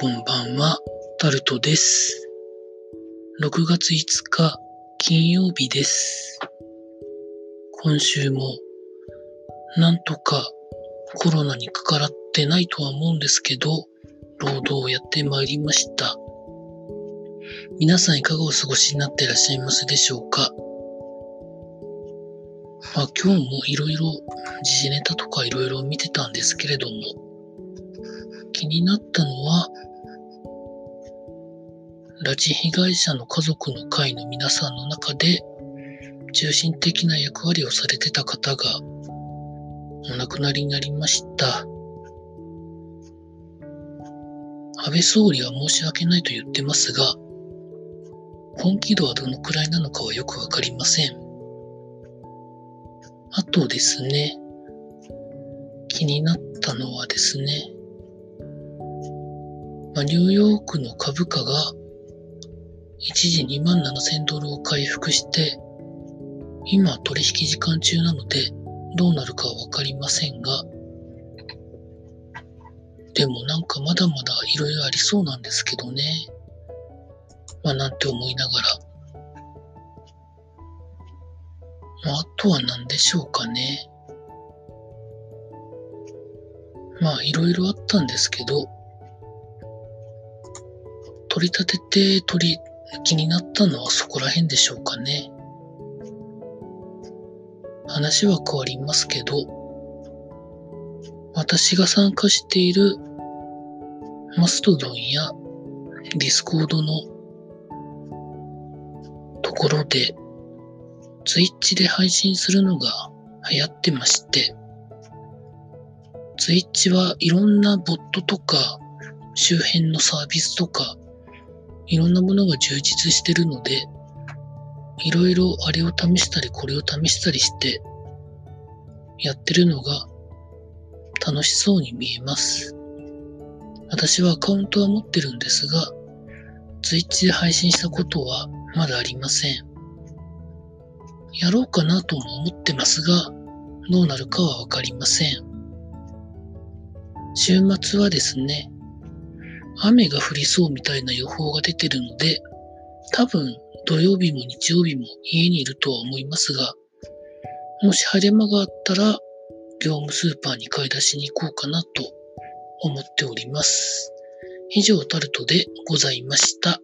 こんばんは、タルトです。6月5日、金曜日です。今週も、なんとかコロナにかからってないとは思うんですけど、労働をやってまいりました。皆さんいかがお過ごしになっていらっしゃいますでしょうか？まあ今日もいろいろ時事ネタとかいろいろ見てたんですけれども、気になったのは、拉致被害者の家族の会の皆さんの中で、中心的な役割をされてた方が、お亡くなりになりました。安倍総理は申し訳ないと言ってますが、本気度はどのくらいなのかはよくわかりません。あとですね、気になったのはですね、まあ、ニューヨークの株価が一時2万7000ドルを回復して、今取引時間中なのでどうなるかわかりませんが、でもなんかまだまだいろいろありそうなんですけどね。まあなんて思いながら。まああとは何でしょうかね。まあいろいろあったんですけど、取り立てて取り、気になったのはそこら辺でしょうかね。話は変わりますけど、私が参加しているマストドンやディスコードのところで、ツイッチで配信するのが流行ってまして、ツイッチはいろんなボットとか周辺のサービスとかいろんなものが充実してるので、いろいろあれを試したりこれを試したりしてやってるのが楽しそうに見えます。私はアカウントは持ってるんですが、ツイッチで配信したことはまだありません。やろうかなとも思ってますが、どうなるかはわかりません。週末はですね、雨が降りそうみたいな予報が出てるので、多分土曜日も日曜日も家にいるとは思いますが、もし晴れ間があったら、業務スーパーに買い出しに行こうかなと思っております。以上タルトでございました。